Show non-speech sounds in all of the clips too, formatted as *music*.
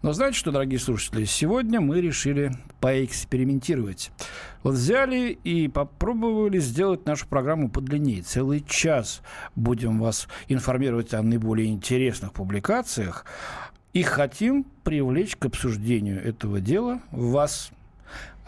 Но знаете что, дорогие слушатели, сегодня мы решили поэкспериментировать. Вот взяли и попробовали сделать нашу программу подлиннее. Целый час будем вас информировать о наиболее интересных публикациях. И хотим привлечь к обсуждению этого дела вас,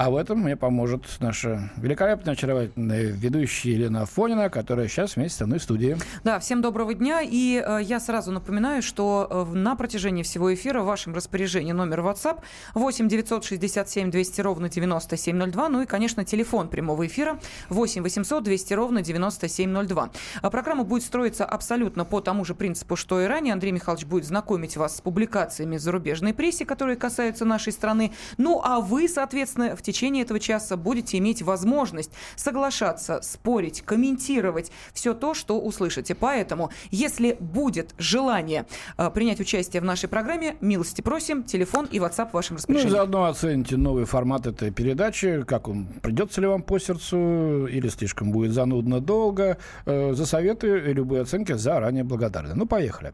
а в этом мне поможет наша великолепная, очаровательная ведущая Елена Афонина, которая сейчас вместе со мной в студии. Да, всем доброго дня. И э, я сразу напоминаю, что э, на протяжении всего эфира в вашем распоряжении номер WhatsApp 8 967 200 ровно 9702. Ну и, конечно, телефон прямого эфира 8 800 200 ровно 9702. А программа будет строиться абсолютно по тому же принципу, что и ранее. Андрей Михайлович будет знакомить вас с публикациями зарубежной прессы, которые касаются нашей страны. Ну а вы, соответственно, в течение этого часа будете иметь возможность соглашаться, спорить, комментировать все то, что услышите. Поэтому, если будет желание э, принять участие в нашей программе, милости просим, телефон и WhatsApp в вашем распоряжении. Ну, заодно оцените новый формат этой передачи, как он, придется ли вам по сердцу или слишком будет занудно долго. Э, за советы и любые оценки заранее благодарны. Ну, поехали.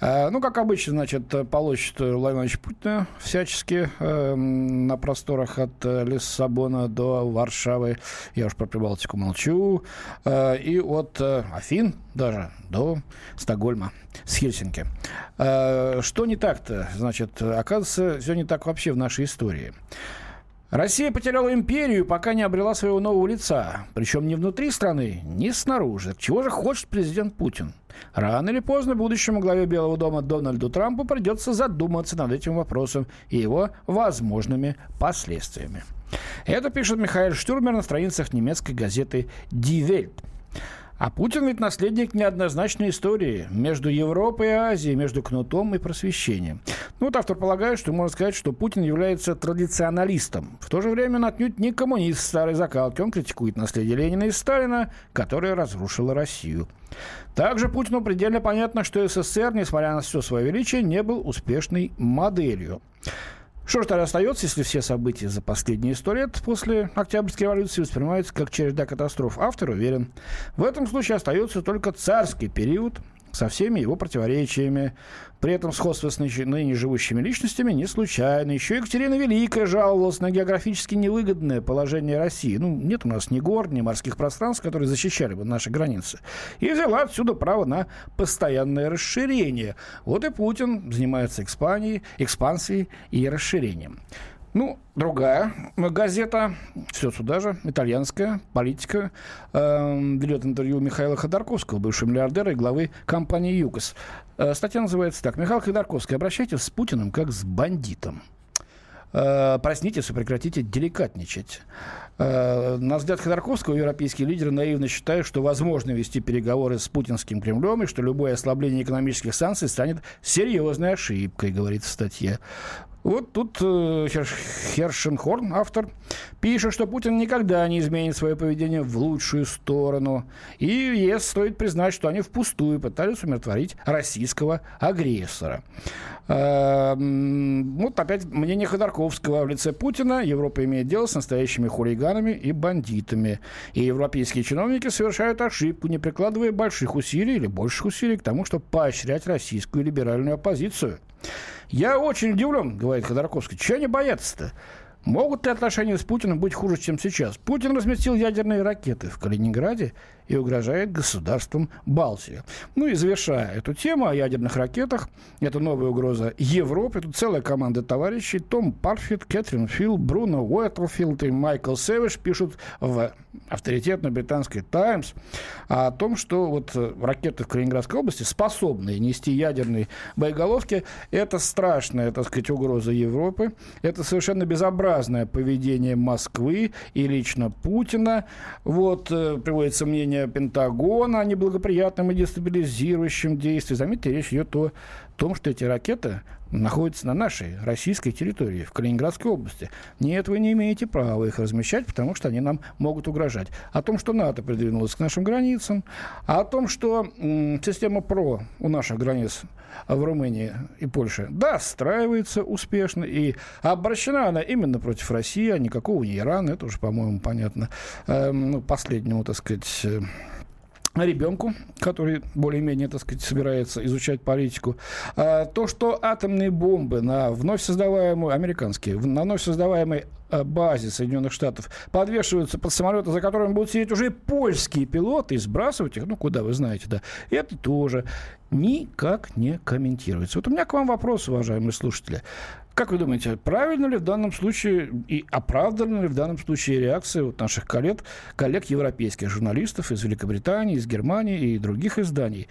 Э, ну, как обычно, значит, получит Владимир Путина всячески э, на просторах от э, Лиссабона до Варшавы, я уж про Прибалтику молчу, э, и от э, Афин даже до Стокгольма с Хельсинки. Э, что не так-то? Значит, оказывается, все не так вообще в нашей истории. Россия потеряла империю, пока не обрела своего нового лица. Причем не внутри страны, ни снаружи. Чего же хочет президент Путин? Рано или поздно будущему главе Белого дома Дональду Трампу придется задуматься над этим вопросом и его возможными последствиями. Это пишет Михаил Штурмер на страницах немецкой газеты «Die Welt». А Путин ведь наследник неоднозначной истории между Европой и Азией, между кнутом и просвещением. Ну вот автор полагает, что можно сказать, что Путин является традиционалистом. В то же время он отнюдь не коммунист старой закалки. Он критикует наследие Ленина и Сталина, которое разрушило Россию. Также Путину предельно понятно, что СССР, несмотря на все свое величие, не был успешной моделью. Что же тогда остается, если все события за последние сто лет после Октябрьской революции воспринимаются как череда катастроф? Автор уверен. В этом случае остается только царский период, со всеми его противоречиями. При этом сходство с ныне живущими личностями не случайно. Еще Екатерина Великая жаловалась на географически невыгодное положение России. Ну, нет у нас ни гор, ни морских пространств, которые защищали бы наши границы. И взяла отсюда право на постоянное расширение. Вот и Путин занимается экспансией, экспансией и расширением. Ну, другая газета, все сюда же, итальянская, политика, э, берет интервью Михаила Ходорковского, бывшего миллиардера и главы компании «ЮКОС». Э, статья называется так. Михаил Ходорковский, обращайтесь с Путиным как с бандитом. Э, проснитесь и прекратите деликатничать. Э, на взгляд Ходорковского, европейские лидеры наивно считают, что возможно вести переговоры с путинским Кремлем и что любое ослабление экономических санкций станет серьезной ошибкой, говорит в статье. Вот тут э, Хершенхорн, автор, пишет, что Путин никогда не изменит свое поведение в лучшую сторону. И ЕС стоит признать, что они впустую пытались умиротворить российского агрессора. Э, вот опять мнение Ходорковского в лице Путина. Европа имеет дело с настоящими хулиганами и бандитами. И европейские чиновники совершают ошибку, не прикладывая больших усилий или больших усилий к тому, чтобы поощрять российскую либеральную оппозицию. Я очень удивлен, говорит Ходорковский. Чего они боятся-то? Могут ли отношения с Путиным быть хуже, чем сейчас? Путин разместил ядерные ракеты в Калининграде и угрожает государствам Балтии. Ну и завершая эту тему о ядерных ракетах, это новая угроза Европе. Тут целая команда товарищей. Том Парфит, Кэтрин Филл, Бруно Уэтлфилд и Майкл Сэвиш пишут в авторитетной британской «Таймс» о том, что вот ракеты в Калининградской области, способные нести ядерные боеголовки, это страшная, так сказать, угроза Европы. Это совершенно безобразное поведение Москвы и лично Путина. Вот э, приводится мнение Пентагона о неблагоприятном и дестабилизирующем действии. Заметьте, речь идет о том, что эти ракеты находятся на нашей российской территории, в Калининградской области. Нет, вы не имеете права их размещать, потому что они нам могут угрожать. О том, что НАТО придвинулось к нашим границам, о том, что м, система ПРО у наших границ в Румынии и Польше достраивается успешно, и обращена она именно против России, а никакого не Ирана, это уже, по-моему, понятно, эм, ну, последнему, так сказать, э, ребенку, который более-менее, так сказать, собирается изучать политику, а, то, что атомные бомбы на вновь создаваемую, американские, на вновь создаваемой а, базе Соединенных Штатов подвешиваются под самолеты, за которыми будут сидеть уже польские пилоты и сбрасывать их, ну, куда вы знаете, да, это тоже никак не комментируется. Вот у меня к вам вопрос, уважаемые слушатели. Как вы думаете, правильно ли в данном случае и оправдана ли в данном случае реакция вот наших коллег, коллег европейских журналистов из Великобритании, из Германии и других изданий,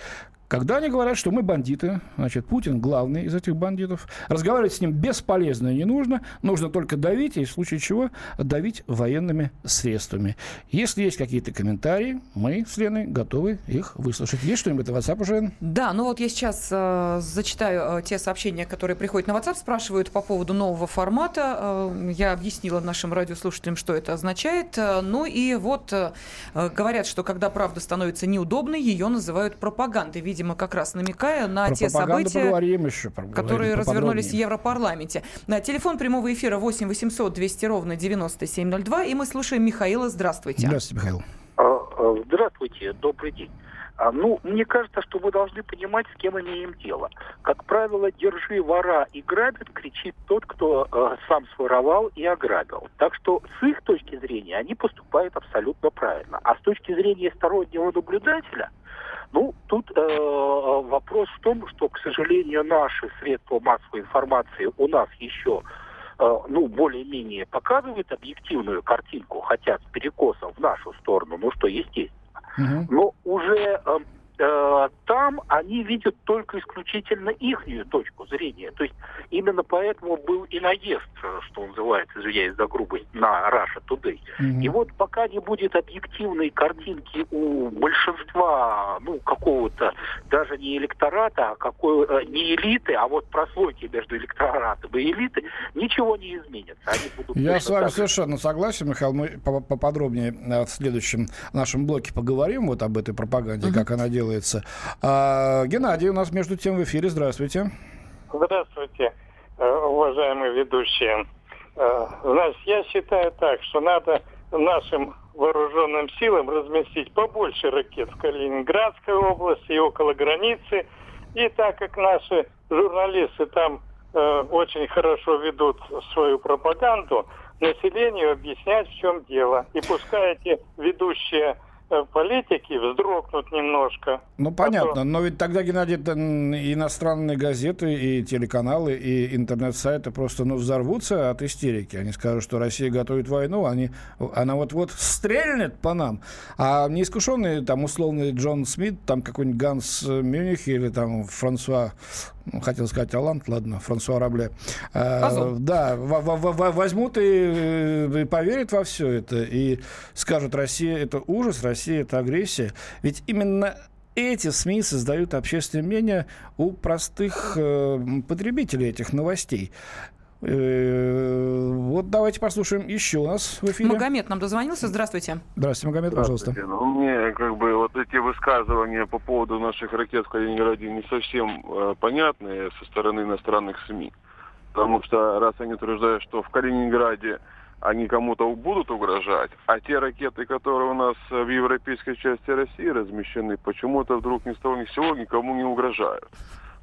когда они говорят, что мы бандиты, значит, Путин главный из этих бандитов, разговаривать с ним бесполезно и не нужно, нужно только давить, и в случае чего давить военными средствами. Если есть какие-то комментарии, мы с Леной готовы их выслушать. Есть что-нибудь в WhatsApp уже? Да, ну вот я сейчас э, зачитаю э, те сообщения, которые приходят на WhatsApp, спрашивают по поводу нового формата. Э, я объяснила нашим радиослушателям, что это означает. Э, ну и вот э, говорят, что когда правда становится неудобной, ее называют пропагандой. Видимо, как раз намекая на Про те события, еще, которые развернулись в Европарламенте. На телефон прямого эфира 8 800 200 ровно 9702, и мы слушаем Михаила. Здравствуйте. Здравствуйте, Михаил. А, а, здравствуйте, добрый день. А, ну, мне кажется, что мы должны понимать, с кем имеем дело. Как правило, «держи вора и грабит» кричит тот, кто э, сам своровал и ограбил. Так что с их точки зрения они поступают абсолютно правильно. А с точки зрения стороннего наблюдателя, ну, тут э, вопрос в том, что, к сожалению, наши средства массовой информации у нас еще э, ну, более-менее показывают объективную картинку, хотя с перекосом в нашу сторону, ну, что естественно. Угу. Но уже э, э, там они видят только исключительно их точку зрения. То есть именно поэтому был и наезд, что называется, извиняюсь за грубость, на Russia Today. Mm-hmm. И вот пока не будет объективной картинки у большинства, ну, какого-то даже не электората, а какой, э, не элиты, а вот прослойки между электоратом и элитой, ничего не изменится. Они будут Я с вами так... совершенно согласен, Михаил. Мы поподробнее э, в следующем нашем блоке поговорим вот об этой пропаганде, mm-hmm. как она делается делается. А, Геннадий у нас между тем в эфире. Здравствуйте. Здравствуйте, э, уважаемые ведущие. Э, значит, я считаю так, что надо нашим вооруженным силам разместить побольше ракет в Калининградской области и около границы. И так как наши журналисты там э, очень хорошо ведут свою пропаганду, населению объяснять, в чем дело. И пускай эти ведущие политики вздрогнут немножко. Ну, понятно. Но ведь тогда, Геннадий, иностранные газеты и телеканалы, и интернет-сайты просто ну, взорвутся от истерики. Они скажут, что Россия готовит войну, они, она вот-вот стрельнет по нам. А неискушенный, там, условный Джон Смит, там какой-нибудь Ганс Мюних или там Франсуа хотел сказать Алант, ладно, Франсуа Рабле. А, да, возьмут и, и поверят во все это, и скажут, Россия – это ужас, Россия – это агрессия. Ведь именно эти СМИ создают общественное мнение у простых э, потребителей этих новостей. Э, вот давайте послушаем еще у нас в эфире. Магомед нам дозвонился. Здравствуйте. Здравствуйте, Магомед, пожалуйста. Ну, мне как бы вот эти высказывания по поводу наших ракет в Калининграде не совсем э, понятны со стороны иностранных СМИ. Потому что раз они утверждают, что в Калининграде они кому-то будут угрожать, а те ракеты, которые у нас в европейской части России размещены, почему-то вдруг ни с того ни с сего никому не угрожают.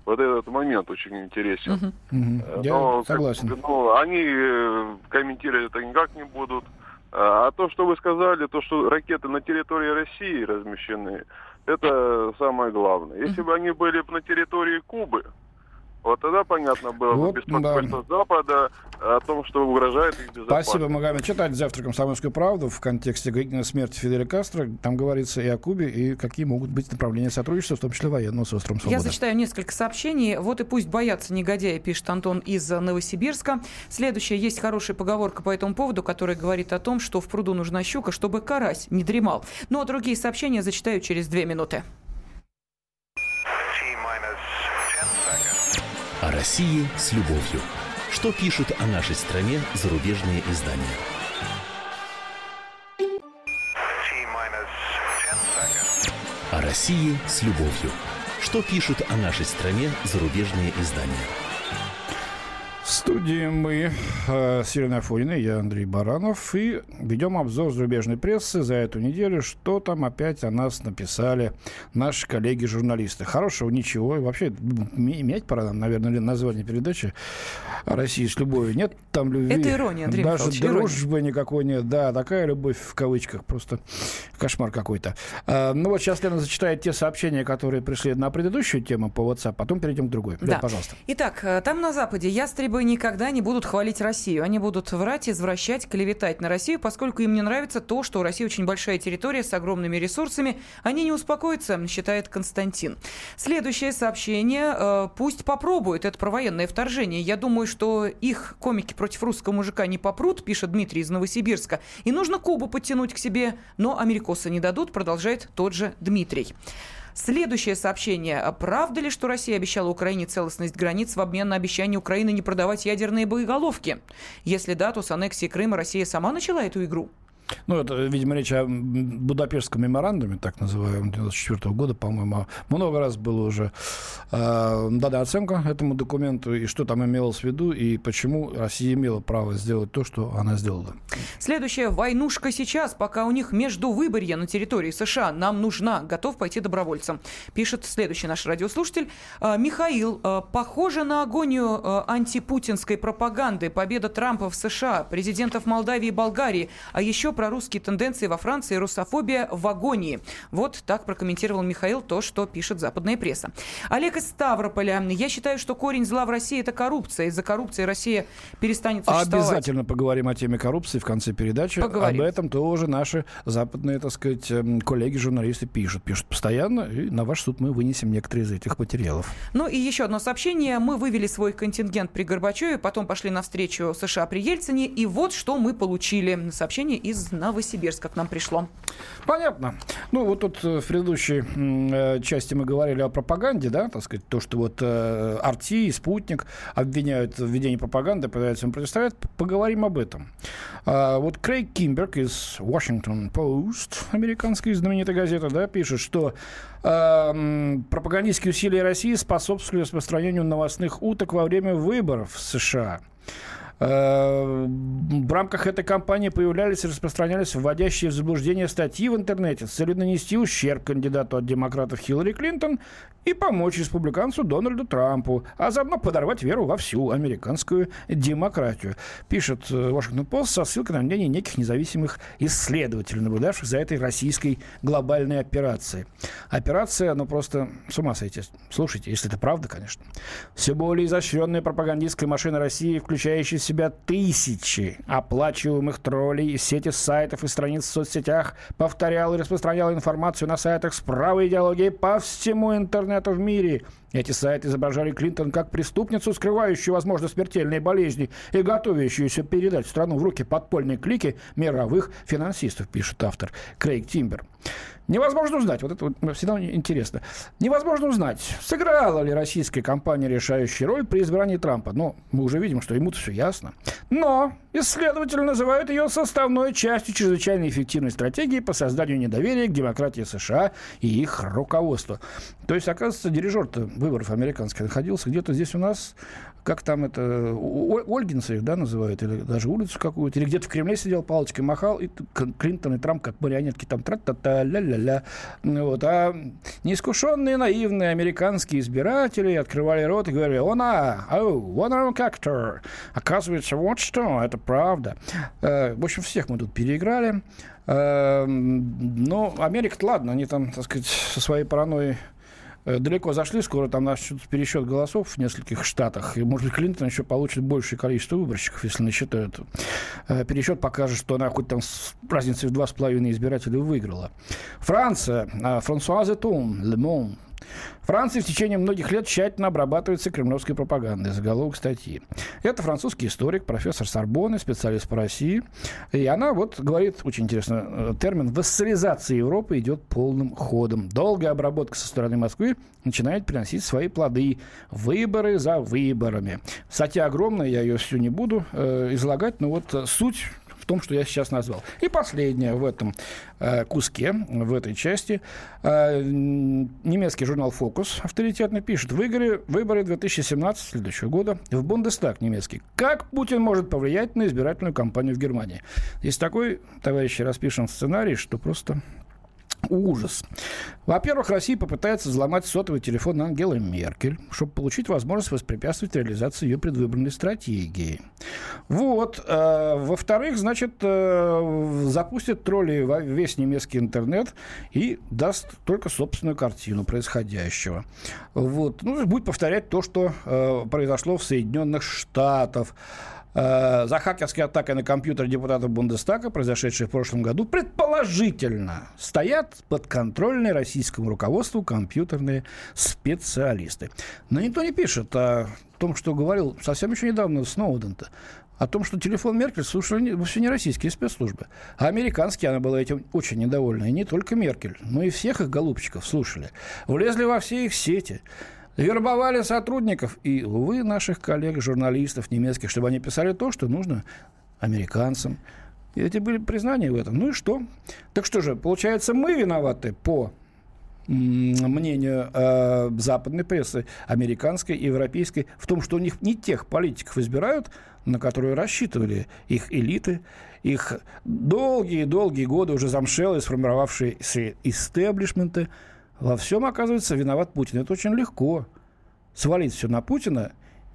Вот этот момент очень интересен. Угу. Но, Я согласен. Как, ну, они э, комментировать это никак не будут. А, а то, что вы сказали, то, что ракеты на территории России размещены, это самое главное. Если бы они были на территории Кубы, вот тогда понятно было вот, беспокойство да. Запада о том, что угрожает их безопасность. Спасибо, Магомед. Читать завтра «Комсомольскую правду» в контексте смерти Фиделя Кастро. Там говорится и о Кубе, и какие могут быть направления сотрудничества, в том числе военного с островом Свободы. Я зачитаю несколько сообщений. Вот и пусть боятся негодяи, пишет Антон из Новосибирска. Следующее. Есть хорошая поговорка по этому поводу, которая говорит о том, что в пруду нужна щука, чтобы карась не дремал. Ну а другие сообщения зачитаю через две минуты. России с любовью. Что пишут о нашей стране зарубежные издания? О России с любовью. Что пишут о нашей стране зарубежные издания? Студии мы э, с Еленой Афониной, я Андрей Баранов, и ведем обзор зарубежной прессы за эту неделю, что там опять о нас написали наши коллеги-журналисты. Хорошего ничего, и вообще менять пора нам, наверное, название передачи о России с любовью. Нет там любви. Это ирония, Андрей Даже Михайлович, дружбы никакой нет. Да, такая любовь в кавычках, просто кошмар какой-то. А, ну вот сейчас Лена зачитает те сообщения, которые пришли на предыдущую тему по WhatsApp, потом перейдем к другой. Да. пожалуйста. Итак, э, там на Западе ястребы никогда не будут хвалить Россию. Они будут врать, извращать, клеветать на Россию, поскольку им не нравится то, что у России очень большая территория с огромными ресурсами. Они не успокоятся, считает Константин. Следующее сообщение. э, Пусть попробуют. Это про военное вторжение. Я думаю, что их комики против русского мужика не попрут, пишет Дмитрий из Новосибирска. И нужно Кубу подтянуть к себе, но америкосы не дадут, продолжает тот же Дмитрий. Следующее сообщение. Правда ли, что Россия обещала Украине целостность границ в обмен на обещание Украины не продавать ядерные боеголовки? Если да, то с аннексией Крыма Россия сама начала эту игру? Ну, это, видимо, речь о Будапештском меморандуме, так называемом, 94 года, по-моему. Много раз было уже э, дана оценка этому документу, и что там имелось в виду, и почему Россия имела право сделать то, что она сделала. Следующее. Войнушка сейчас, пока у них между выборья на территории США нам нужна. Готов пойти добровольцем. Пишет следующий наш радиослушатель. А, Михаил, а, похоже на агонию а, антипутинской пропаганды. Победа Трампа в США, президентов Молдавии и Болгарии, а еще про русские тенденции во Франции, русофобия в агонии. Вот так прокомментировал Михаил то, что пишет западная пресса. Олег из Ставрополя. Я считаю, что корень зла в России – это коррупция. Из-за коррупции Россия перестанет существовать. Обязательно поговорим о теме коррупции в конце передачи. Поговорим. Об этом тоже наши западные, так сказать, эм, коллеги-журналисты пишут. Пишут постоянно, и на ваш суд мы вынесем некоторые из этих материалов. Ну и еще одно сообщение. Мы вывели свой контингент при Горбачеве, потом пошли навстречу США при Ельцине, и вот что мы получили. Сообщение из Новосибирска к нам пришло. Понятно. Ну, вот тут э, в предыдущей э, части мы говорили о пропаганде, да, так сказать, то, что вот э, Арти и Спутник обвиняют в ведении пропаганды, пытаются им противостоять. Поговорим об этом. А, вот Крейг Кимберг из Washington Post, американской знаменитой газеты, да, пишет, что э, пропагандистские усилия России способствовали распространению новостных уток во время выборов в США. Э, рамках этой кампании появлялись и распространялись вводящие в заблуждение статьи в интернете с целью нанести ущерб кандидату от демократов Хиллари Клинтон и помочь республиканцу Дональду Трампу, а заодно подорвать веру во всю американскую демократию. Пишет э, Washington Post со ссылкой на мнение неких независимых исследователей, наблюдавших за этой российской глобальной операцией. Операция, ну просто с ума сойти. Слушайте, если это правда, конечно. Все более изощренная пропагандистская машина России, включающая в себя тысячи оплачиваемых троллей из сети сайтов и страниц в соцсетях, повторяла и распространяла информацию на сайтах с правой идеологией по всему интернету в мире. Эти сайты изображали Клинтон как преступницу, скрывающую, возможно, смертельные болезни и готовящуюся передать страну в руки подпольной клики мировых финансистов, пишет автор Крейг Тимбер. Невозможно узнать, вот это вот всегда интересно, невозможно узнать, сыграла ли российская компания решающую роль при избрании Трампа. Но мы уже видим, что ему-то все ясно. Но исследователи называют ее составной частью чрезвычайно эффективной стратегии по созданию недоверия к демократии США и их руководству. То есть, оказывается, дирижер-то выборов американских находился где-то здесь у нас, как там это, О- Ольгинцы их, да, называют, или даже улицу какую-то, или где-то в Кремле сидел, палочкой махал, и Клинтон и Трамп как марионетки там тра-та-та, ля-ля-ля. Ну Вот. А неискушенные, наивные американские избиратели открывали рот и говорили, она, оу, wonder как-то. Оказывается, вот что, это правда. Э, В общем, всех мы тут переиграли. Э, Но Америка-то ладно, они там, так сказать, со своей паранойей далеко зашли, скоро там начнут пересчет голосов в нескольких штатах, и, может быть, Клинтон еще получит большее количество выборщиков, если насчитают. Э, Пересчет покажет, что она хоть там с разницей в два с половиной избирателей выиграла. Франция, э, Франсуаза Тун, Ле Мон, Франция в течение многих лет тщательно обрабатывается кремлевской пропагандой. Заголовок статьи. Это французский историк, профессор Сорбонны, специалист по России. И она вот говорит, очень интересно, э, термин «вассализация Европы» идет полным ходом. Долгая обработка со стороны Москвы начинает приносить свои плоды. Выборы за выборами. Статья огромная, я ее всю не буду э, излагать, но вот э, суть в том, что я сейчас назвал. И последнее в этом э, куске, в этой части. Э, немецкий журнал «Фокус» авторитетно пишет. Выборы, выборы 2017 следующего года в Бундестаг немецкий. Как Путин может повлиять на избирательную кампанию в Германии? Есть такой, товарищи, распишем сценарий, что просто ужас. Во-первых, Россия попытается взломать сотовый телефон Ангелы Меркель, чтобы получить возможность воспрепятствовать реализации ее предвыборной стратегии. Вот. Э, во-вторых, значит, э, запустит тролли весь немецкий интернет и даст только собственную картину происходящего. Вот. Ну, будет повторять то, что э, произошло в Соединенных Штатах. Э, за хакерской атакой на компьютер депутатов Бундестага, произошедшей в прошлом году, предположительно стоят подконтрольные российскому руководству компьютерные специалисты. Но никто не пишет о том, что говорил совсем еще недавно Сноуден-то о том, что телефон Меркель слушали вовсе не российские спецслужбы, а американские. Она была этим очень недовольна. И не только Меркель, но и всех их голубчиков слушали. Влезли во все их сети вербовали сотрудников и, увы, наших коллег, журналистов немецких, чтобы они писали то, что нужно американцам. И эти были признания в этом. Ну и что? Так что же, получается, мы виноваты по мнению э, западной прессы, американской и европейской, в том, что у них не тех политиков избирают, на которые рассчитывали их элиты, их долгие-долгие годы уже замшелые, сформировавшие истеблишменты, во всем, оказывается, виноват Путин. Это очень легко. Свалить все на Путина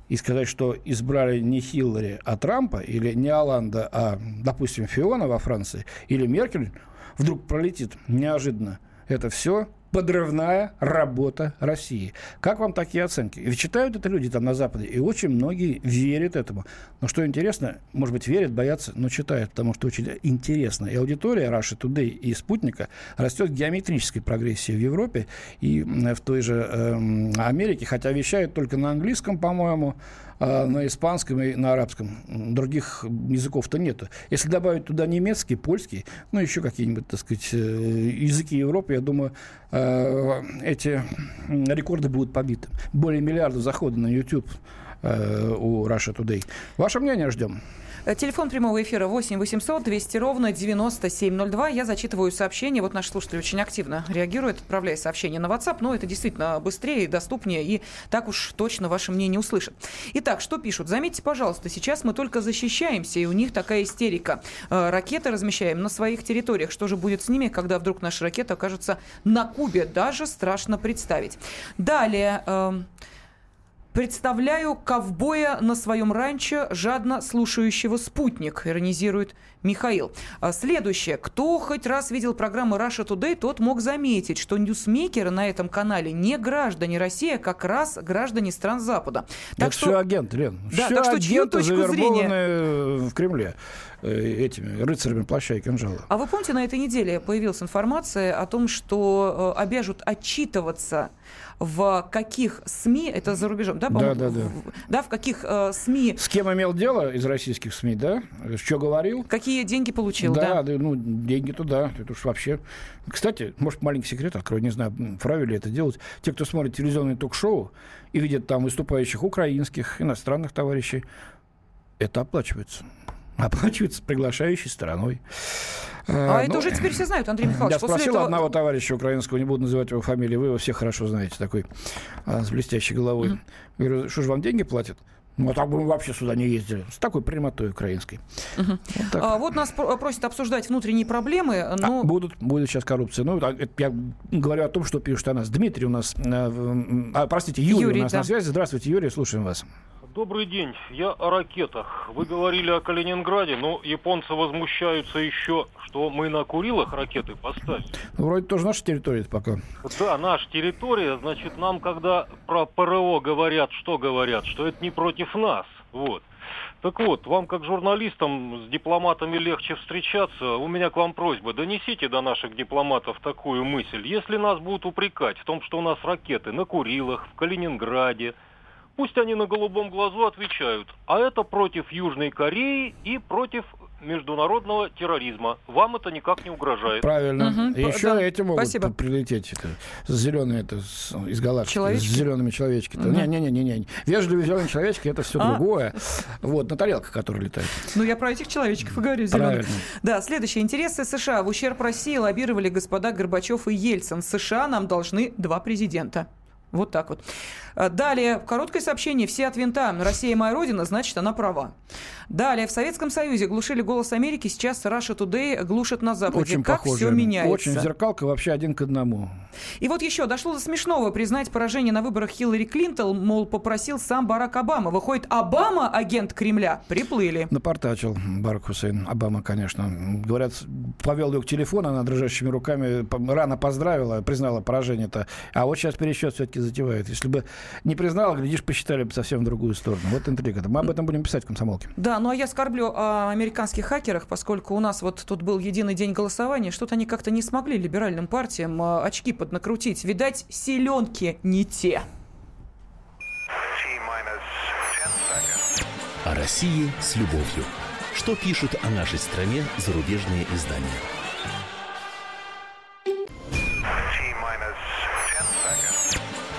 и сказать, что избрали не Хиллари, а Трампа, или не Оланда, а, допустим, Фиона во Франции, или Меркель, вдруг пролетит неожиданно. Это все подрывная работа России. Как вам такие оценки? Ведь читают это люди там на Западе, и очень многие верят этому. Но что интересно, может быть, верят, боятся, но читают, потому что очень интересно. И аудитория Russia Today и Спутника растет в геометрической прогрессии в Европе и в той же э, Америке, хотя вещают только на английском, по-моему, а на испанском и на арабском. Других языков-то нету. Если добавить туда немецкий, польский, ну, еще какие-нибудь, так сказать, э, языки Европы, я думаю, э, эти рекорды будут побиты. Более миллиарда заходов на YouTube э, у Russia Today. Ваше мнение ждем. Э, телефон прямого эфира 8 800 200 ровно 9702. Я зачитываю сообщение. Вот наши слушатели очень активно реагируют, отправляя сообщение на WhatsApp. Но это действительно быстрее, доступнее и так уж точно ваше мнение услышат. Итак, что пишут? Заметьте, пожалуйста, сейчас мы только защищаемся, и у них такая истерика. Э, ракеты размещаем на своих территориях. Что же будет с ними, когда вдруг наша ракета окажется на Кубе? Даже страшно представить. Далее. Представляю ковбоя на своем ранчо, жадно слушающего спутник, иронизирует Михаил. А следующее. Кто хоть раз видел программу Russia Today, тот мог заметить, что ньюсмейкеры на этом канале не граждане России, а как раз граждане стран Запада. Так Это что... все агент, Лен. Да, все так что чью точку зрения... в Кремле этими рыцарями плаща и кинжала. А вы помните, на этой неделе появилась информация о том, что э, обяжут отчитываться в каких СМИ, это за рубежом, да, да, да, да. В, да, в каких э, СМИ... С кем имел дело из российских СМИ, да? Что говорил? Какие деньги получил, да? Да, ну, деньги туда, это уж вообще... Кстати, может, маленький секрет открою, не знаю, правильно ли это делать. Те, кто смотрит телевизионные ток-шоу и видят там выступающих украинских, иностранных товарищей, это оплачивается оплачивается приглашающей стороной. А, а это ну, уже теперь все знают, Андрей Михайлович. Я спросил этого... одного товарища украинского, не буду называть его фамилию, вы его все хорошо знаете, такой а, с блестящей головой. Mm-hmm. Говорю, что же вам деньги платят? Ну, а так бы мы вообще сюда не ездили. С такой прямотой украинской. Угу. Вот, а, вот нас просят обсуждать внутренние проблемы. А, но... А, будут, будет сейчас коррупция. Ну, я говорю о том, что пишет о нас. Дмитрий у нас... Э, а, простите, Юрий, Юрий у нас да. на связи. Здравствуйте, Юрий, слушаем вас. Добрый день. Я о ракетах. Вы говорили о Калининграде, но японцы возмущаются еще, что мы на Курилах ракеты поставили. Ну, вроде тоже наша территория пока. Да, наша территория. Значит, нам, когда про ПРО говорят, что говорят? Что это не против нас. Вот. Так вот, вам как журналистам с дипломатами легче встречаться. У меня к вам просьба, донесите до наших дипломатов такую мысль. Если нас будут упрекать в том, что у нас ракеты на Курилах, в Калининграде, пусть они на голубом глазу отвечают. А это против Южной Кореи и против международного терроризма. Вам это никак не угрожает. Правильно. Мгм. Еще Да. эти могут Спасибо. прилететь это, с зелеными, это, с- из галактики, Человечки? с зелеными человечки. Мгм. Не-не-не-не. Вежливые зеленые человечки это все А. другое. Вот, на тарелках, которые летают. Ну, я про этих человечков и говорю, зелёных. Правильно. Да, следующее. Интересы США в ущерб России лоббировали господа Горбачев и Ельцин. США нам должны два президента. Вот так вот. А, Далее, короткое сообщение. Все от винта. Россия моя родина, значит, она права. Далее, в Советском Союзе глушили голос Америки, сейчас Russia Today глушит на Западе. Очень как похоже. все меняется. Очень зеркалка вообще один к одному. И вот еще дошло до смешного признать поражение на выборах Хиллари Клинтон, мол, попросил сам Барак Обама. Выходит, Обама агент Кремля. Приплыли. Напортачил Барак Хусейн Обама, конечно. Говорят, повел ее к телефону, она дрожащими руками рано поздравила, признала поражение-то. А вот сейчас пересчет все-таки затевает. Если бы не признала, глядишь, посчитали бы совсем в другую сторону. Вот интрига. Мы об этом будем писать в комсомолке. Да, ну а я скорблю о американских хакерах, поскольку у нас вот тут был единый день голосования, что-то они как-то не смогли либеральным партиям а, очки поднакрутить. Видать, селенки не те. О России с любовью. Что пишут о нашей стране зарубежные издания?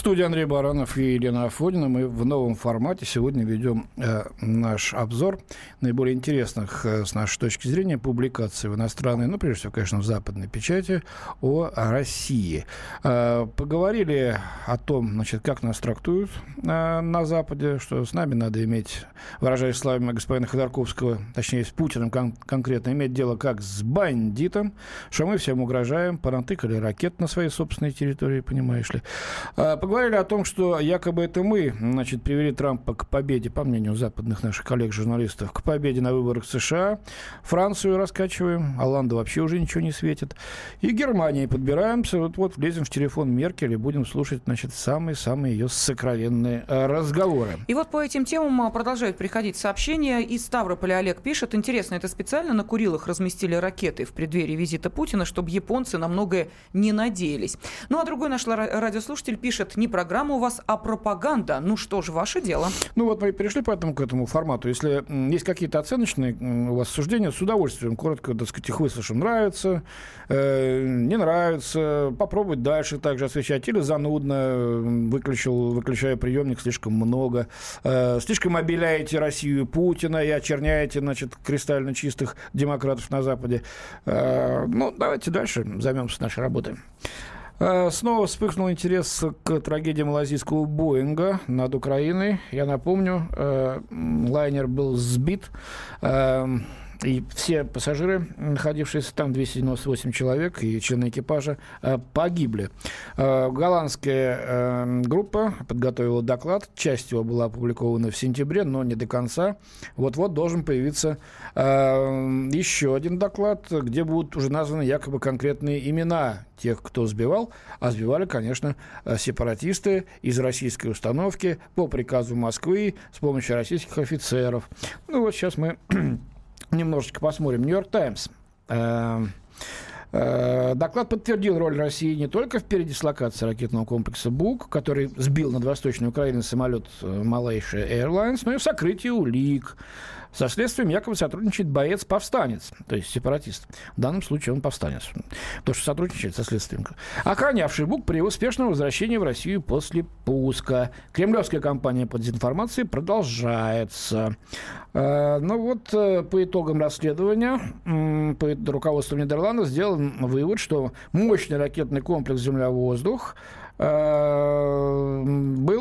Студии Андрей Баранов и Елена Афонина. Мы в новом формате сегодня ведем э, наш обзор наиболее интересных, э, с нашей точки зрения, публикаций в иностранной, ну, прежде всего, конечно, в западной печати о России. Э, поговорили о том, значит, как нас трактуют э, на Западе, что с нами надо иметь, выражаясь словами господина Ходорковского, точнее, с Путиным кон- конкретно, иметь дело как с бандитом, что мы всем угрожаем, понатыкали ракет на своей собственной территории, понимаешь ли. А, Поговорили о том, что якобы это мы, значит, привели Трампа к победе, по мнению западных наших коллег-журналистов, к победе на выборах США. Францию раскачиваем, Оланда вообще уже ничего не светит. И Германии подбираемся, вот-вот влезем в телефон Меркель и будем слушать, значит, самые-самые ее сокровенные э, разговоры. И вот по этим темам а, продолжают приходить сообщения. Из Ставрополя Олег пишет, интересно, это специально на Курилах разместили ракеты в преддверии визита Путина, чтобы японцы на многое не надеялись. Ну а другой наш радиослушатель пишет, не программа у вас, а пропаганда. Ну что ж, ваше дело. Ну вот мы перешли поэтому к этому формату. Если есть какие-то оценочные у вас суждения, с удовольствием коротко, так сказать, их выслушаем. Нравится, э, не нравится, попробовать дальше также освещать. Или занудно, выключил, выключая приемник слишком много. Э, слишком обеляете Россию Путина и очерняете, значит, кристально чистых демократов на Западе. Э, ну, давайте дальше займемся нашей работой. Э, Снова вспыхнул интерес к трагедии малазийского Боинга над Украиной. Я напомню, э, лайнер был сбит. И все пассажиры, находившиеся там, 298 человек и члены экипажа, э, погибли. Э, Голландская э, группа подготовила доклад. Часть его была опубликована в сентябре, но не до конца. Вот-вот должен появиться еще один доклад, где будут уже названы якобы конкретные имена тех, кто сбивал. А сбивали, конечно, сепаратисты из российской установки по приказу Москвы с помощью российских офицеров. Ну вот сейчас мы немножечко посмотрим. Нью-Йорк Таймс. Э, э, Доклад подтвердил роль России не только в передислокации ракетного комплекса «Бук», который сбил над Восточной Украиной самолет э, Malaysia Airlines, но и в сокрытии улик. Со следствием якобы сотрудничает боец-повстанец, то есть сепаратист. В данном случае он повстанец. То, что сотрудничает со следствием. Охранявший БУК при успешном возвращении в Россию после пуска. Кремлевская кампания по дезинформации продолжается. Э, Ну вот, э, по итогам расследования, по руководству Нидерландов сделан вывод, что мощный ракетный комплекс «Земля-воздух» был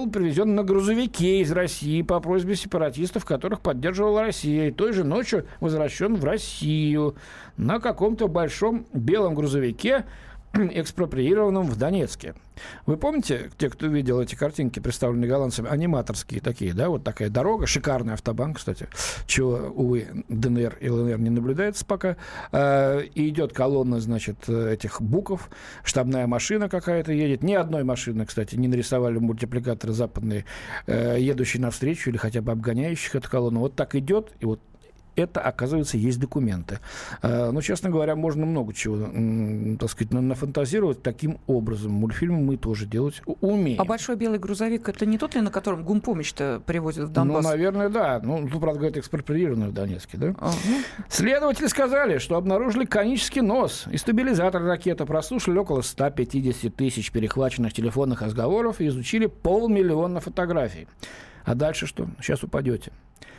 привезен на грузовике из России по просьбе сепаратистов, которых поддерживала Россия. И той же ночью возвращен в Россию на каком-то большом белом грузовике, экспроприированном в Донецке. Вы помните, те, кто видел эти картинки, представленные голландцами, аниматорские такие, да, вот такая дорога, шикарный автобан, кстати, чего, увы, ДНР и ЛНР не наблюдается пока. Э, и идет колонна, значит, этих букв, штабная машина какая-то едет. Ни одной машины, кстати, не нарисовали мультипликаторы западные, э, едущие навстречу или хотя бы обгоняющих эту колонну. Вот так идет, и вот это, оказывается, есть документы. Э, ну, честно говоря, можно много чего, так сказать, нафантазировать таким образом. Мультфильмы мы тоже делать умеем. А большой белый грузовик это не тот ли, на котором гумпомощь-то привозят в Донбасс? Ну, наверное, да. Ну, тут, правда, говорят, экспроприированный в Донецке, да? А, ну. Следователи сказали, что обнаружили конический нос и стабилизатор ракеты, прослушали около 150 тысяч перехваченных телефонных разговоров и изучили полмиллиона фотографий. А дальше что? Сейчас упадете.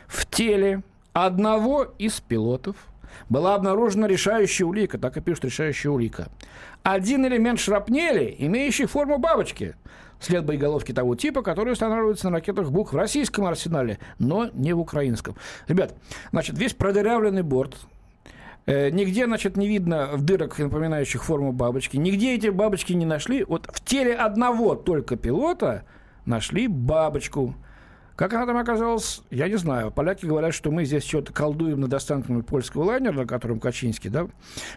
В теле одного из пилотов была обнаружена решающая улика, так и пишут решающая улика. Один элемент шрапнели, имеющий форму бабочки. След боеголовки того типа, который устанавливается на ракетах БУК в российском арсенале, но не в украинском. Ребят, значит, весь продырявленный борт, э, Нигде, значит, не видно в дырок, напоминающих форму бабочки. Нигде эти бабочки не нашли. Вот в теле одного только пилота нашли бабочку. Как она там оказалась, я не знаю. Поляки говорят, что мы здесь что-то колдуем над останками польского лайнера, на котором Качинский да,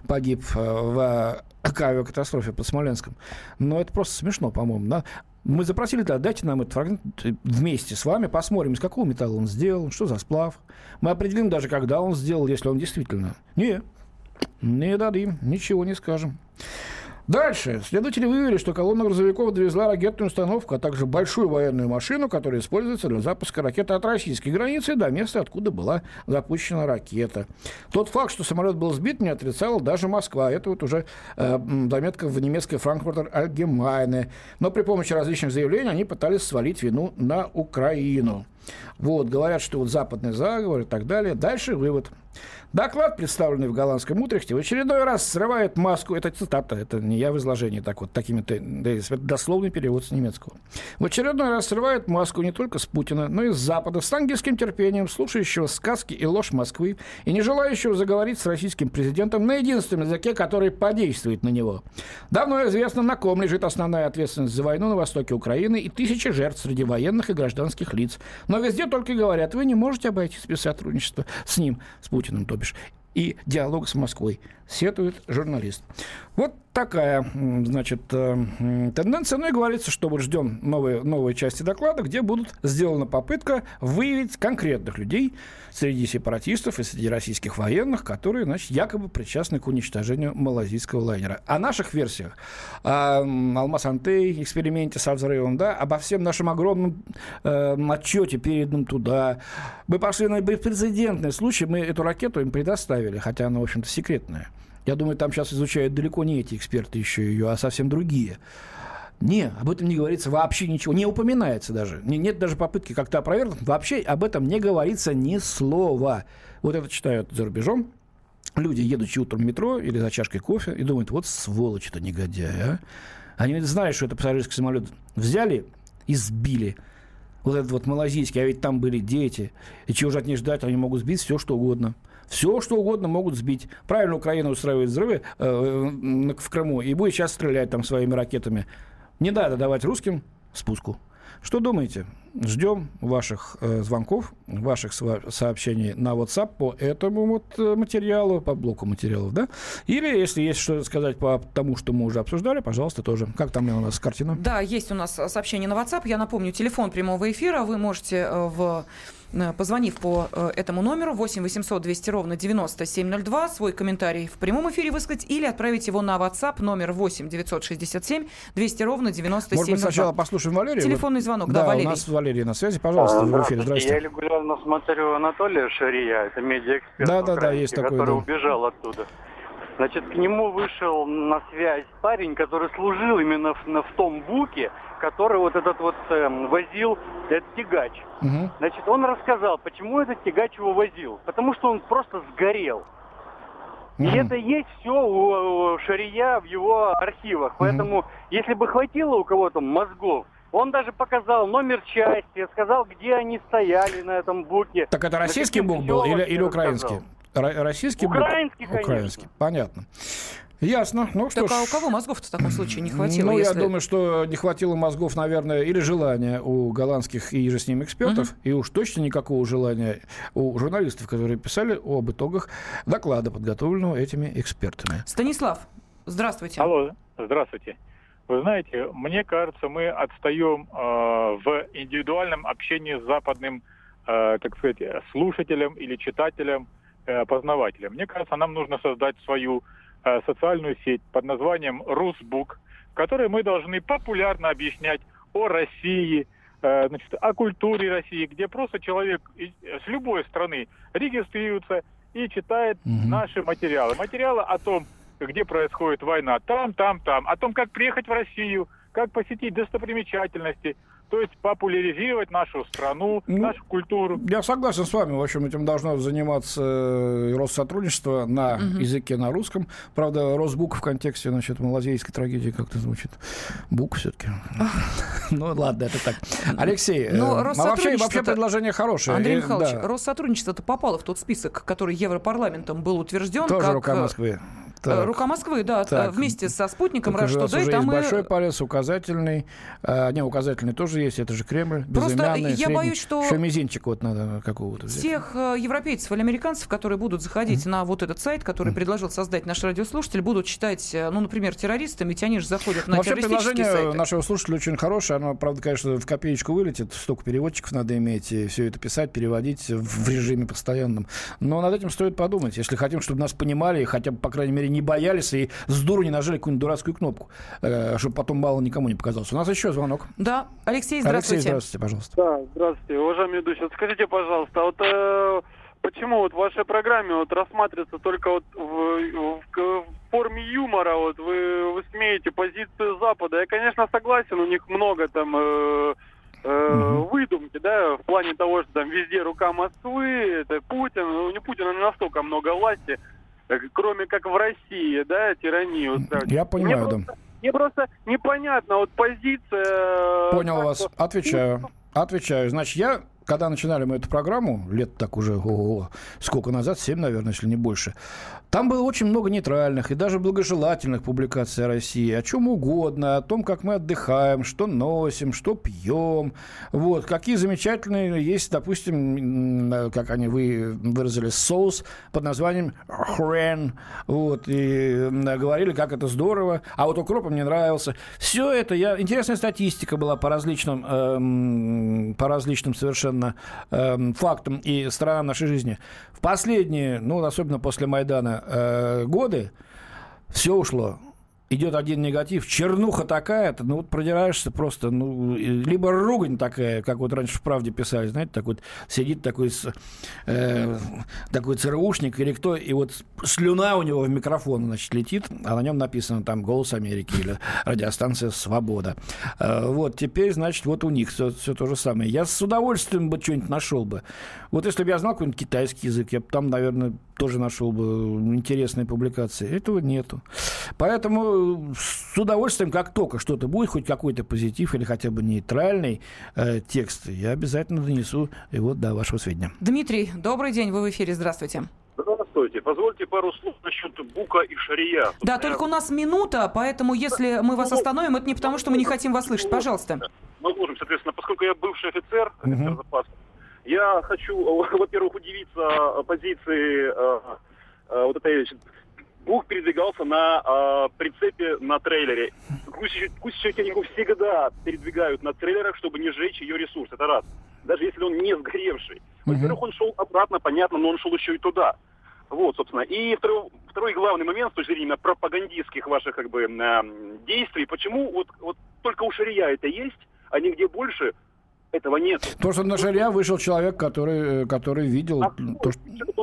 погиб э, в авиакатастрофе под Смоленском. Но это просто смешно, по-моему. Да? Мы запросили, да, дайте нам этот фрагмент вместе с вами, посмотрим, из какого металла он сделан, что за сплав. Мы определим даже, когда он сделал, если он действительно. Не, не дадим, ничего не скажем. Дальше. Следователи выявили, что колонна грузовиков довезла ракетную установку, а также большую военную машину, которая используется для запуска ракеты от российской границы до места, откуда была запущена ракета. Тот факт, что самолет был сбит, не отрицала даже Москва. Это вот уже э, заметка в немецкой Франкфуртер Альгемайне. Но при помощи различных заявлений они пытались свалить вину на Украину. Вот, говорят, что вот западный заговор и так далее. Дальше вывод. Доклад, представленный в голландском Утрехте, в очередной раз срывает маску. Это цитата, это не я в изложении, так вот, такими это дословный перевод с немецкого. В очередной раз срывает маску не только с Путина, но и с Запада, с ангельским терпением, слушающего сказки и ложь Москвы, и не желающего заговорить с российским президентом на единственном языке, который подействует на него. Давно известно, на ком лежит основная ответственность за войну на востоке Украины и тысячи жертв среди военных и гражданских лиц. Но везде только говорят, вы не можете обойтись без сотрудничества с ним, с Путиным, то бишь и диалог с Москвой, сетует журналист. Вот такая, значит, э, тенденция. Ну и говорится, что вот ждем новые, новые части доклада, где будут сделана попытка выявить конкретных людей среди сепаратистов и среди российских военных, которые, значит, якобы причастны к уничтожению малазийского лайнера. О наших версиях, о Алмаз-Антей, эксперименте со взрывом, да, обо всем нашем огромном э, отчете, переданном туда. Мы пошли на беспрецедентный случай, мы эту ракету им предоставили, хотя она, в общем-то, секретная. Я думаю, там сейчас изучают далеко не эти эксперты еще ее, а совсем другие. Не, об этом не говорится вообще ничего, не упоминается даже. Нет даже попытки как-то опровергнуть. Вообще об этом не говорится ни слова. Вот это читают за рубежом. Люди, едучи утром в метро или за чашкой кофе, и думают, вот сволочь-то негодяй, а. Они знают, что это пассажирский самолет взяли и сбили. Вот этот вот малазийский, а ведь там были дети. И чего же от них ждать, они могут сбить все, что угодно. Все, что угодно могут сбить. Правильно Украина устраивает взрывы э, в Крыму и будет сейчас стрелять там своими ракетами. Не надо давать русским спуску. Что думаете? Ждем ваших э, звонков, ваших сообщений на WhatsApp по этому вот э, материалу, по блоку материалов, да? Или, если есть что сказать по тому, что мы уже обсуждали, пожалуйста, тоже. Как там у нас картина? Да, есть у нас сообщение на WhatsApp. Я напомню, телефон прямого эфира. Вы можете э, в Э, позвонив по э, этому номеру 8 800 200 ровно 9702, свой комментарий в прямом эфире высказать или отправить его на WhatsApp номер 8 967 200 ровно 9702. Может быть, сначала послушаем Валерия? Телефонный звонок, да, да Валерий. у нас Валерий на связи, пожалуйста, а, в эфире, здравствуйте. Я регулярно смотрю Анатолия Шария, это медиаэксперт да, да, да, есть который такой, да. убежал оттуда. Значит, к нему вышел на связь парень, который служил именно в, в том буке, который вот этот вот э, возил этот тягач. Угу. Значит, он рассказал, почему этот тягач его возил. Потому что он просто сгорел. И mm это есть все у, у Шария в его архивах. Поэтому, если бы хватило у кого-то мозгов, он даже показал номер части, сказал, где они стояли на этом буке. Так это российский бук был или, или украинский? Российский Украинский, конечно. Украинский, понятно. Ясно. Ну, что так ж... а у кого мозгов в таком случае не хватило? Ну, если... я думаю, что не хватило мозгов, наверное, или желания у голландских и же с ним экспертов, угу. и уж точно никакого желания у журналистов, которые писали об итогах доклада, подготовленного этими экспертами. Станислав, здравствуйте. Алло, здравствуйте. Вы знаете, мне кажется, мы отстаем э, в индивидуальном общении с западным, э, так сказать, слушателем или читателем, э, познавателем. Мне кажется, нам нужно создать свою Э, социальную сеть под названием Русбук, в которой мы должны популярно объяснять о России, э, значит, о культуре России, где просто человек с любой страны регистрируется и читает угу. наши материалы. Материалы о том, где происходит война, там, там, там, о том, как приехать в Россию, как посетить достопримечательности, то есть популяризировать нашу страну, ну, нашу культуру. Я согласен с вами. В общем, этим должно заниматься э, Россотрудничество на угу. языке, на русском. Правда, Росбук в контексте значит, малазийской трагедии как-то звучит. Бук все-таки. *laughs* Ну, ладно, это так. Алексей, ну, э, вообще, вообще предложение хорошее. Андрей Михайлович, Россотрудничество-то попало в тот список, который Европарламентом был утвержден. Тоже рука Москвы. Так. Рука Москвы, да, так. вместе со спутником Rush Today. Там есть мы... большой палец, указательный. А, не, указательный тоже есть, это же Кремль. Просто я средний. боюсь, что... Еще мизинчик вот надо какого-то взять. Всех э, европейцев или американцев, которые будут заходить mm-hmm. на вот этот сайт, который mm-hmm. предложил создать наш радиослушатель, будут считать, э, ну, например, террористами, ведь они же заходят на Вообще предложение сайты. нашего слушателя очень хорошее. Оно, правда, конечно, в копеечку вылетит. Столько переводчиков надо иметь, и все это писать, переводить в режиме постоянном. Но над этим стоит подумать. Если хотим, чтобы нас понимали, и хотя бы, по крайней мере, не боялись и с дуру не нажали какую-нибудь дурацкую кнопку, э, чтобы потом мало никому не показалось. У нас еще звонок. Да, Алексей, здравствуйте. Алексей, здравствуйте, пожалуйста. Да, здравствуйте, уважаемый ведущий. Скажите, пожалуйста, вот э, почему вот в вашей программе вот рассматривается только вот в, в, в форме юмора, вот вы, вы смеете позицию Запада. Я, конечно, согласен, у них много там э, угу. выдумки, да, в плане того, что там везде рука Москвы, это Путин, ну не Путина не настолько много власти, кроме как в России, да, тиранию устраивать. Я понимаю, мне да. Просто, мне просто непонятно, вот позиция... Понял вас, отвечаю. Отвечаю. Значит, я когда начинали мы эту программу, лет так уже, ого, сколько назад, 7, наверное, если не больше, там было очень много нейтральных и даже благожелательных публикаций о России, о чем угодно, о том, как мы отдыхаем, что носим, что пьем, вот, какие замечательные есть, допустим, как они вы, выразили, соус под названием хрен, вот, и говорили, как это здорово, а вот укроп мне нравился. Все это, я, интересная статистика была по различным, эм, по различным совершенно совершенно э, фактом и сторонам нашей жизни. В последние, ну, особенно после Майдана, э, годы все ушло идет один негатив, чернуха такая, ну вот продираешься просто, ну, либо ругань такая, как вот раньше в «Правде» писали, знаете, так вот сидит такой, э, такой ЦРУшник или кто, и вот слюна у него в микрофон, значит, летит, а на нем написано там «Голос Америки» или «Радиостанция Свобода». Э, вот, теперь, значит, вот у них все, все то же самое. Я с удовольствием бы что-нибудь нашел бы. Вот если бы я знал какой-нибудь китайский язык, я бы там, наверное, тоже нашел бы интересные публикации. Этого нету. Поэтому с удовольствием, как только что-то будет, хоть какой-то позитив или хотя бы нейтральный э, текст, я обязательно донесу его до вашего сведения. Дмитрий, добрый день, вы в эфире, здравствуйте. Здравствуйте. Позвольте пару слов насчет Бука и Шария. Да, только у нас минута, поэтому если мы вас остановим, это не потому, что мы не хотим вас слышать. Пожалуйста. Мы можем, соответственно, поскольку я бывший офицер, офицер uh-huh. запаса, я хочу, *laughs* во-первых, удивиться позиции э, э, вот этой Бух передвигался на э, прицепе на трейлере. Гусечку всегда передвигают на трейлерах, чтобы не сжечь ее ресурс. Это раз. Даже если он не сгоревший. Во-первых, он шел обратно, понятно, но он шел еще и туда. Вот, собственно. И второй, второй главный момент с точки зрения пропагандистских ваших как бы э, действий. Почему вот, вот только у Шария это есть, а нигде больше этого нет. То, что на Шария вышел человек, который, который видел... А то, что...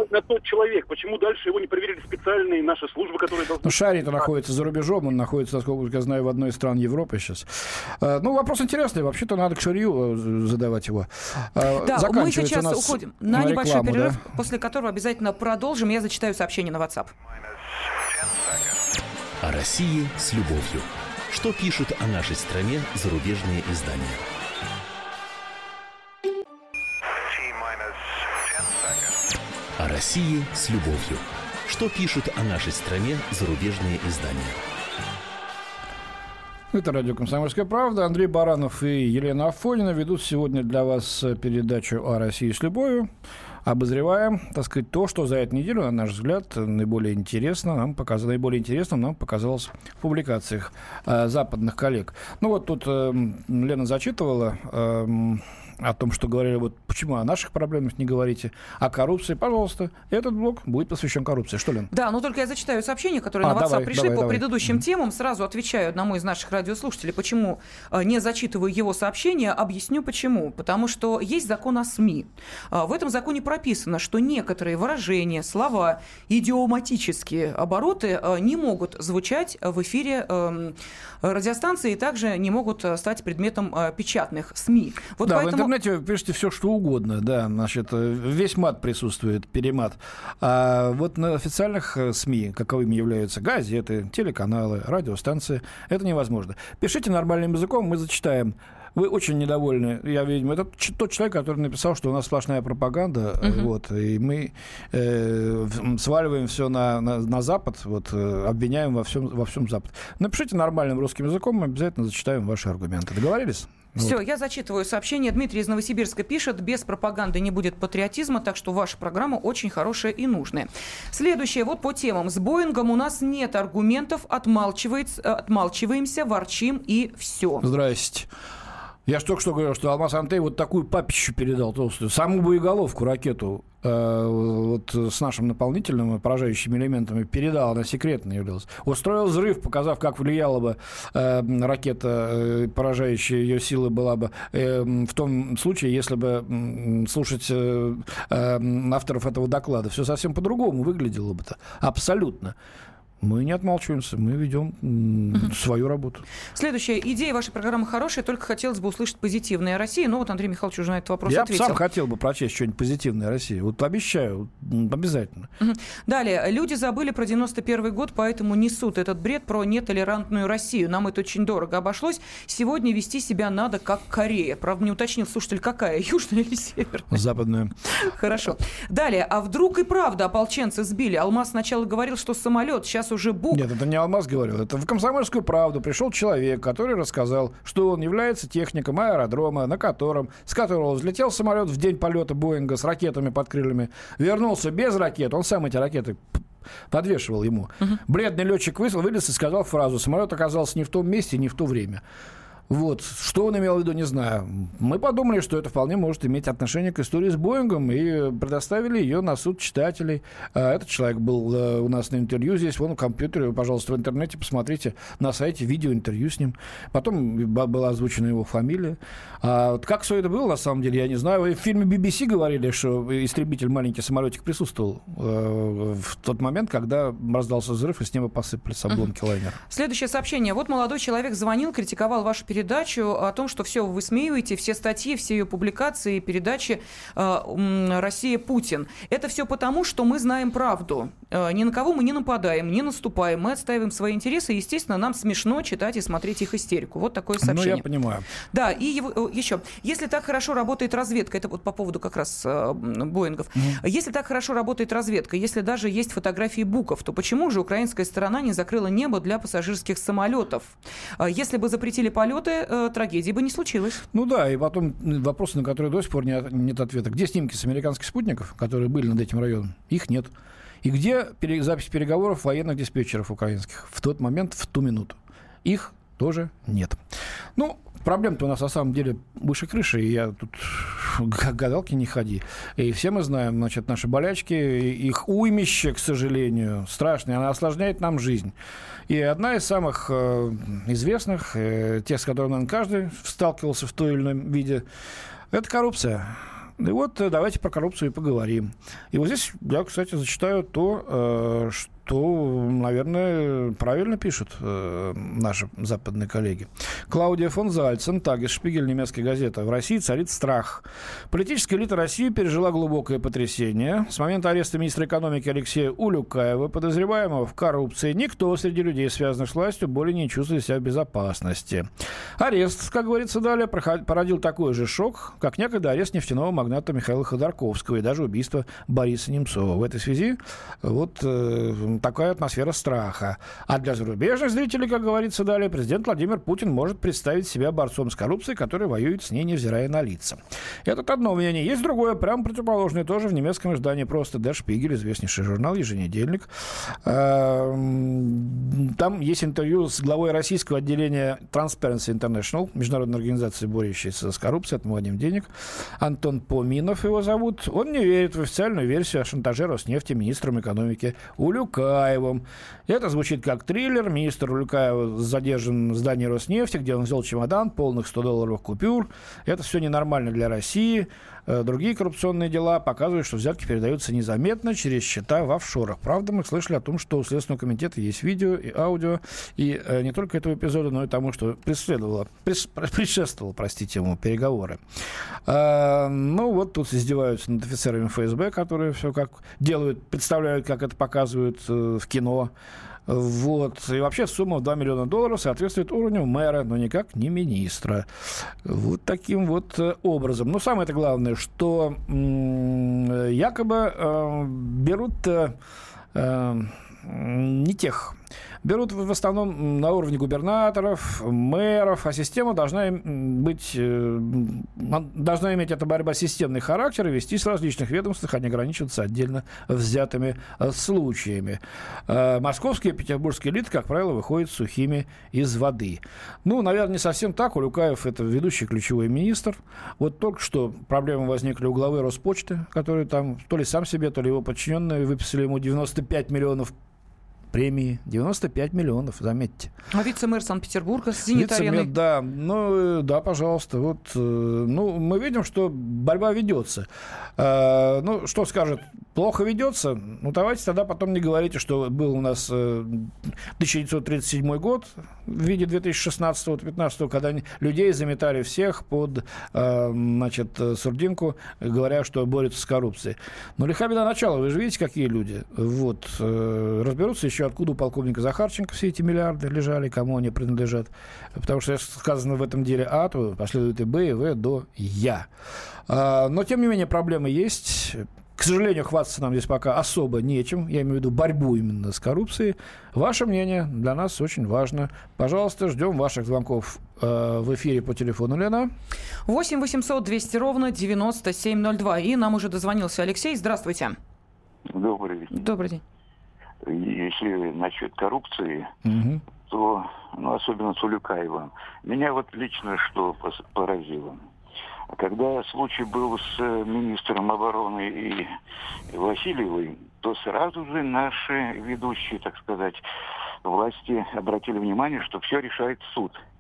На тот человек. Почему дальше его не проверили специальные наши службы, которые должны... Ну, Шарий-то находится за рубежом, он находится, насколько я знаю, в одной из стран Европы сейчас. Э, ну, вопрос интересный. Вообще-то надо к Шарию э, задавать его. Э, да, мы сейчас уходим на, на небольшой рекламу, перерыв, да? после которого обязательно продолжим. Я зачитаю сообщение на WhatsApp. О России с любовью. Что пишут о нашей стране зарубежные издания? О России с любовью. Что пишут о нашей стране зарубежные издания? Это радио «Комсомольская правда». Андрей Баранов и Елена Афонина ведут сегодня для вас передачу о России с любовью. Обозреваем, так сказать, то, что за эту неделю, на наш взгляд, наиболее интересно нам показалось, наиболее интересным нам показалось в публикациях э, западных коллег. Ну вот тут э, Лена зачитывала э, о том, что говорили, вот почему о наших проблемах не говорите, о коррупции, пожалуйста, этот блок будет посвящен коррупции. Что, Лен? Да, но только я зачитаю сообщения, которые а, на WhatsApp давай, пришли давай, по давай. предыдущим темам. Сразу отвечаю одному из наших радиослушателей, почему э, не зачитываю его сообщения, объясню почему. Потому что есть закон о СМИ. Э, в этом законе прописано, что некоторые выражения, слова, идиоматические обороты э, не могут звучать в эфире эм, радиостанции и также не могут стать предметом печатных СМИ. Вот да, поэтому интернете вы пишете все, что угодно, да, значит, весь мат присутствует, перемат. А вот на официальных э, СМИ, каковыми являются газеты, телеканалы, радиостанции, это невозможно. Пишите нормальным языком, мы зачитаем. Вы очень недовольны, я видимо, это тот человек, который написал, что у нас сплошная пропаганда, uh-huh. вот, и мы э, сваливаем все на, на, на Запад, вот, э, обвиняем во всем, во всем Запад. Напишите нормальным русским языком, мы обязательно зачитаем ваши аргументы. Договорились? Все, вот. я зачитываю сообщение. Дмитрий из Новосибирска пишет, без пропаганды не будет патриотизма, так что ваша программа очень хорошая и нужная. Следующее, вот по темам. С Боингом у нас нет аргументов, отмалчиваемся, ворчим и все. Здрасте. Я же только что говорил, что Алмаз Антей вот такую папищу передал толстую. Саму боеголовку, ракету э, вот с нашим наполнительным и поражающими элементами передал, она секретно являлась. Устроил взрыв, показав, как влияла бы э, ракета, э, поражающая ее силы была бы э, в том случае, если бы э, слушать э, э, авторов этого доклада. Все совсем по-другому выглядело бы-то. Абсолютно. Мы не отмалчиваемся, мы ведем угу. свою работу. Следующая идея вашей программы хорошая, только хотелось бы услышать позитивное о России. Ну вот Андрей Михайлович уже на этот вопрос Я ответил. Я сам хотел бы прочесть что-нибудь позитивное о России. Вот обещаю, обязательно. Угу. Далее. Люди забыли про 91 год, поэтому несут этот бред про нетолерантную Россию. Нам это очень дорого обошлось. Сегодня вести себя надо как Корея. Правда, не уточнил слушатель, какая, *laughs* южная или северная? Западная. Хорошо. Далее. А вдруг и правда ополченцы сбили? Алмаз сначала говорил, что самолет, сейчас уже Бук. Нет, это не Алмаз говорил. Это в «Комсомольскую правду» пришел человек, который рассказал, что он является техником аэродрома, на котором, с которого взлетел самолет в день полета Боинга с ракетами под крыльями, вернулся без ракет, он сам эти ракеты подвешивал ему. Угу. Бледный летчик вышел, вылез и сказал фразу «Самолет оказался не в том месте, не в то время». Вот. Что он имел в виду, не знаю. Мы подумали, что это вполне может иметь отношение к истории с Боингом и предоставили ее на суд читателей. А этот человек был э, у нас на интервью здесь, вон в компьютере, пожалуйста, в интернете посмотрите на сайте видеоинтервью с ним. Потом была озвучена его фамилия. А вот как все это было, на самом деле, я не знаю. В фильме BBC говорили, что истребитель маленький самолетик присутствовал э, в тот момент, когда раздался взрыв, и с неба посыпались обломки лайнера. Следующее сообщение. Вот молодой человек звонил, критиковал вашу передачу передачу о том, что все вы высмеиваете, все статьи, все ее публикации, передачи э, «Россия Путин». Это все потому, что мы знаем правду. Э, ни на кого мы не нападаем, не наступаем, мы отстаиваем свои интересы. И, естественно, нам смешно читать и смотреть их истерику. Вот такое сообщение. Ну, я понимаю. Да, и его, э, еще. Если так хорошо работает разведка, это вот по поводу как раз Боингов. Mm-hmm. Если так хорошо работает разведка, если даже есть фотографии буков, то почему же украинская сторона не закрыла небо для пассажирских самолетов? Если бы запретили полеты, э, трагедии бы не случилось. Ну да, и потом вопросы, на которые до сих пор нет, ответа. Где снимки с американских спутников, которые были над этим районом? Их нет. И где запись переговоров военных диспетчеров украинских в тот момент, в ту минуту? Их тоже нет. Ну, проблем-то у нас на самом деле выше крыши, и я тут *laughs* гадалки не ходи. И все мы знаем, значит, наши болячки, их уймище, к сожалению, страшное, она осложняет нам жизнь. И одна из самых э, известных, э, тех, с которыми, наверное, каждый сталкивался в той или ином виде, это коррупция. И вот э, давайте про коррупцию и поговорим. И вот здесь я, кстати, зачитаю то, то, наверное, правильно пишут э, наши западные коллеги. Клаудия фон Зальцен, Тагис Шпигель, немецкая газета. В России царит страх. Политическая элита России пережила глубокое потрясение. С момента ареста министра экономики Алексея Улюкаева, подозреваемого в коррупции, никто среди людей, связанных с властью, более не чувствует себя в безопасности. Арест, как говорится далее, породил такой же шок, как некогда арест нефтяного магната Михаила Ходорковского и даже убийство Бориса Немцова. В этой связи вот э, такая атмосфера страха. А для зарубежных зрителей, как говорится далее, президент Владимир Путин может представить себя борцом с коррупцией, который воюет с ней, невзирая на лица. Это одно мнение. Есть другое, прямо противоположное, тоже в немецком издании просто Der Spiegel, известнейший журнал, еженедельник. Эм, там есть интервью с главой российского отделения Transparency International, международной организации, борющейся с коррупцией, отмыванием денег. Антон Поминов его зовут. Он не верит в официальную версию о шантаже Роснефти министром экономики Улюкаевым. Это звучит как триллер. Министр Улюкаев задержан в здании Роснефти, где он взял чемодан полных 100 долларовых купюр. Это все ненормально для России. Э, другие коррупционные дела показывают, что взятки передаются незаметно через счета в офшорах. Правда, мы слышали о том, что у Следственного комитета есть видео и аудио, и э, не только этого эпизода, но и тому, что преследовало, прес, *laughs* предшествовало, простите ему, переговоры. А, ну, вот тут издеваются над офицерами ФСБ, которые все как делают, представляют, как это показывают в кино. Вот. И вообще сумма в 2 миллиона долларов соответствует уровню мэра, но никак не министра. Вот таким вот э, образом. Но самое это главное, что якобы э, берут э, э, не тех берут в основном на уровне губернаторов, мэров, а система должна быть, э, должна иметь эта борьба системный характер и вестись в различных ведомствах, а не ограничиваться отдельно взятыми э, случаями. Э, московские и петербургские элиты, как правило, выходят сухими из воды. Ну, наверное, не совсем так. Улюкаев – это ведущий ключевой министр. Вот только что проблемы возникли у главы Роспочты, который там то ли сам себе, то ли его подчиненные выписали ему 95 миллионов премии 95 миллионов, заметьте. А вице-мэр Санкт-Петербурга с зенит-ареной? да. Ну, э, да, пожалуйста. Вот, э, ну, мы видим, что борьба ведется. А, ну, что скажет, плохо ведется? Ну, давайте тогда потом не говорите, что был у нас 1937 э, год в виде 2016-2015, когда людей заметали всех под, значит, сурдинку, говоря, что борются с коррупцией. Но лиха беда начала. Вы же видите, какие люди. Вот. Разберутся еще еще откуда у полковника Захарченко все эти миллиарды лежали, кому они принадлежат. Потому что сказано в этом деле А, то последует и Б, и В до Я. А, но, тем не менее, проблемы есть. К сожалению, хвастаться нам здесь пока особо нечем. Я имею в виду борьбу именно с коррупцией. Ваше мнение для нас очень важно. Пожалуйста, ждем ваших звонков э, в эфире по телефону Лена. 8 800 200 ровно 9702. И нам уже дозвонился Алексей. Здравствуйте. Добрый день. Добрый день если насчет коррупции, угу. то, ну, особенно с Улюкаевым, меня вот лично что поразило. Когда случай был с министром обороны и Васильевой, то сразу же наши ведущие, так сказать, власти обратили внимание, что все решает суд –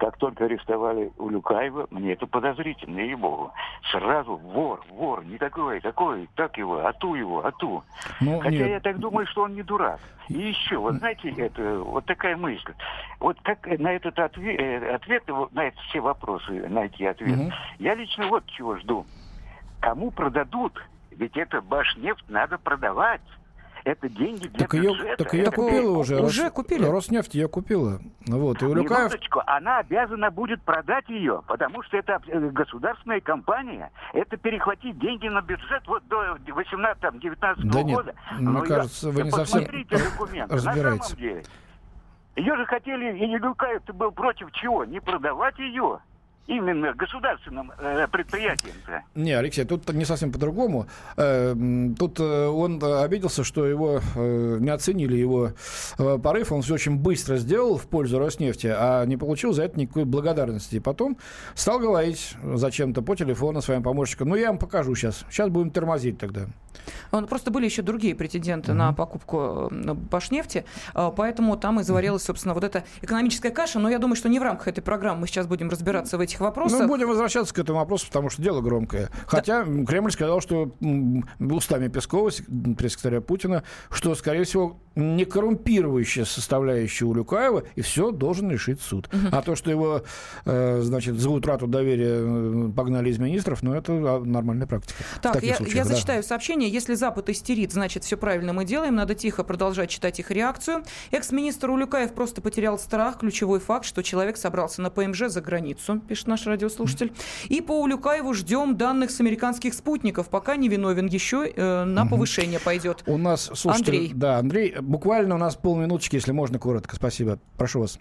как только арестовали Улюкаева, мне это подозрительно, ей-богу. Сразу вор, вор, не такой, такой, так его, а ту его, а ту. Ну, Хотя нет. я так думаю, что он не дурак. И еще, вот знаете, это, вот такая мысль. Вот как на этот ответ, э, ответ на эти все вопросы найти ответ, угу. я лично вот чего жду. Кому продадут? Ведь это башнефть надо продавать. Это деньги для так бюджета. Ее, так ее это купила уже. Уже Рос, купили. Роснефть ее купила. Вот, и Улюкаев... Минуточку, она обязана будет продать ее, потому что это э, государственная компания. Это перехватить деньги на бюджет вот до 18-19 да года. Нет, мне кажется, вы не совсем документы. разбираете. На самом *laughs* деле. Ее же хотели, и Илюкаев был против чего? Не продавать ее, именно государственным э, предприятием -то. Не, Алексей, тут не совсем по-другому. Э, тут э, он обиделся, что его э, не оценили его э, порыв. Он все очень быстро сделал в пользу Роснефти, а не получил за это никакой благодарности. И потом стал говорить зачем-то по телефону своим помощникам. Ну, я вам покажу сейчас. Сейчас будем тормозить тогда. Он, просто были еще другие претенденты mm-hmm. на покупку э, Башнефти, э, поэтому там и заварилась, собственно, вот эта экономическая каша. Но я думаю, что не в рамках этой программы мы сейчас будем разбираться в этих этих вопросах. Ну, будем возвращаться к этому вопросу, потому что дело громкое. Хотя да. Кремль сказал, что устами Пескова, пресс-секретаря Путина, что, скорее всего, не коррумпирующая составляющая у Люкаева, и все должен решить суд. Угу. А то, что его, э, значит, за утрату доверия э, погнали из министров, ну, это нормальная практика. Так, я, случаях, я да. зачитаю сообщение. Если Запад истерит, значит, все правильно мы делаем. Надо тихо продолжать читать их реакцию. Экс-министр Улюкаев просто потерял страх. Ключевой факт, что человек собрался на ПМЖ за границу, пишет наш радиослушатель. И по Улюкаеву ждем данных с американских спутников. Пока не виновен еще, э, на повышение пойдет. У нас, слушайте, Андрей. Да, Андрей, буквально у нас полминуточки, если можно, коротко. Спасибо. Прошу вас.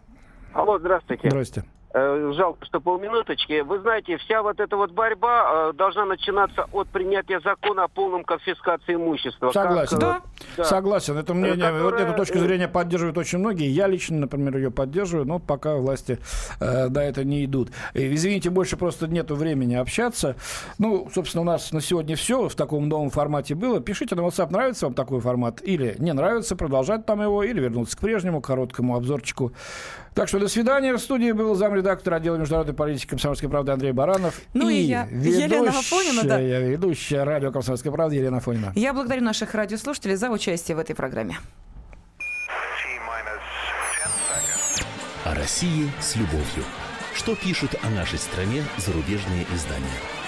Алло, здравствуйте. Здравствуйте. Э, жалко, что полминуточки. Вы знаете, вся вот эта вот борьба э, должна начинаться от принятия закона о полном конфискации имущества. Согласен. Как, да? да. Согласен. Это мнение, Которое... вот эту точку зрения поддерживают очень многие. Я лично, например, ее поддерживаю, но пока власти э, до этого не идут. И, извините, больше просто нету времени общаться. Ну, собственно, у нас на сегодня все в таком новом формате было. Пишите на WhatsApp, нравится вам такой формат или не нравится, продолжать там его, или вернуться к прежнему короткому обзорчику. Так что до свидания. В студии был замредактор отдела международной политики комсомольской правды Андрей Баранов. Ну и, и я, Елена Афонина, да. ведущая радио «Комсомольская правда» Елена Афонина. Я благодарю наших радиослушателей за участие в этой программе. О России с любовью. Что пишут о нашей стране зарубежные издания?